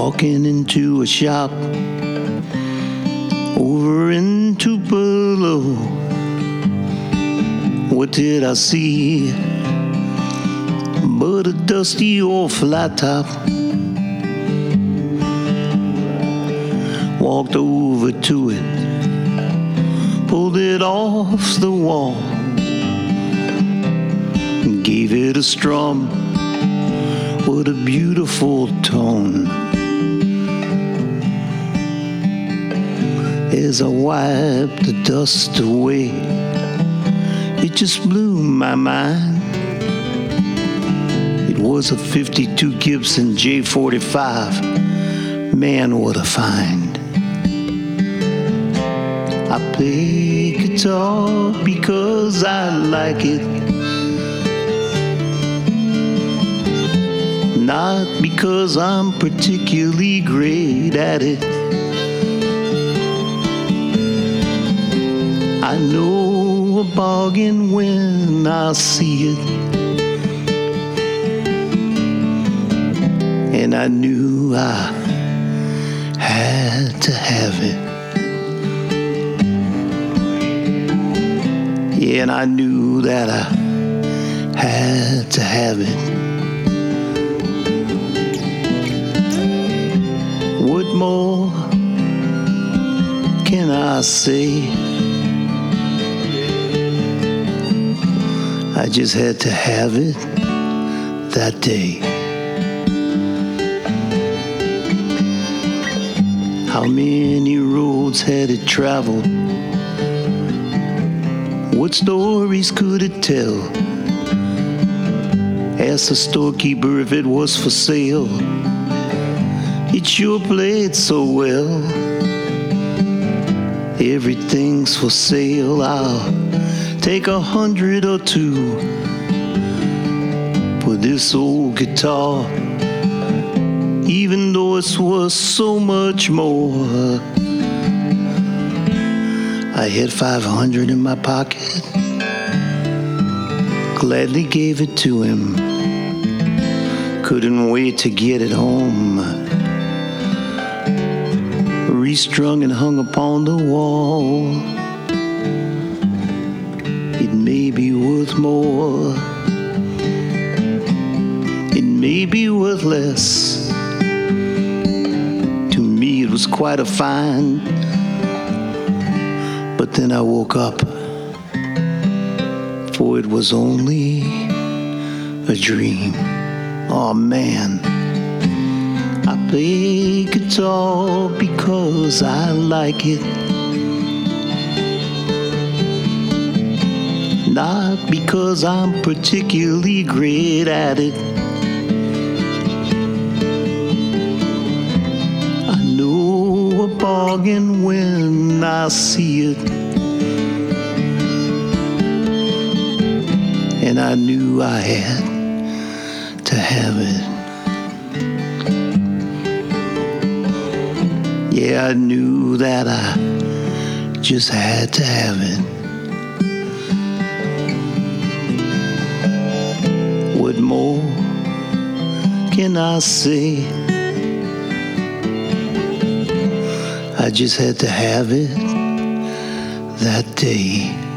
Walking into a shop over in Tupelo. What did I see? But a dusty old flat top. Walked over to it, pulled it off the wall, gave it a strum. What a beautiful tone. As I wiped the dust away, it just blew my mind. It was a 52 Gibson J45. Man, what a find. I play guitar because I like it. Not because I'm particularly great at it. I know a bargain when I see it. And I knew I had to have it. Yeah, and I knew that I had to have it. What more can I say? I just had to have it that day. How many roads had it traveled? What stories could it tell? Asked the storekeeper if it was for sale. It sure played so well. Everything's for sale. I'll take a hundred or two for this old guitar. Even though it was so much more. I had 500 in my pocket. Gladly gave it to him. Couldn't wait to get it home. Restrung and hung upon the wall. It may be worth more. It may be worth less. To me, it was quite a find. But then I woke up, for it was only a dream. Oh man, I play guitar because I like it. Not because I'm particularly great at it. I know a bargain when I see it. And I knew I had to have it. Yeah, I knew that I just had to have it. I say? I just had to have it that day.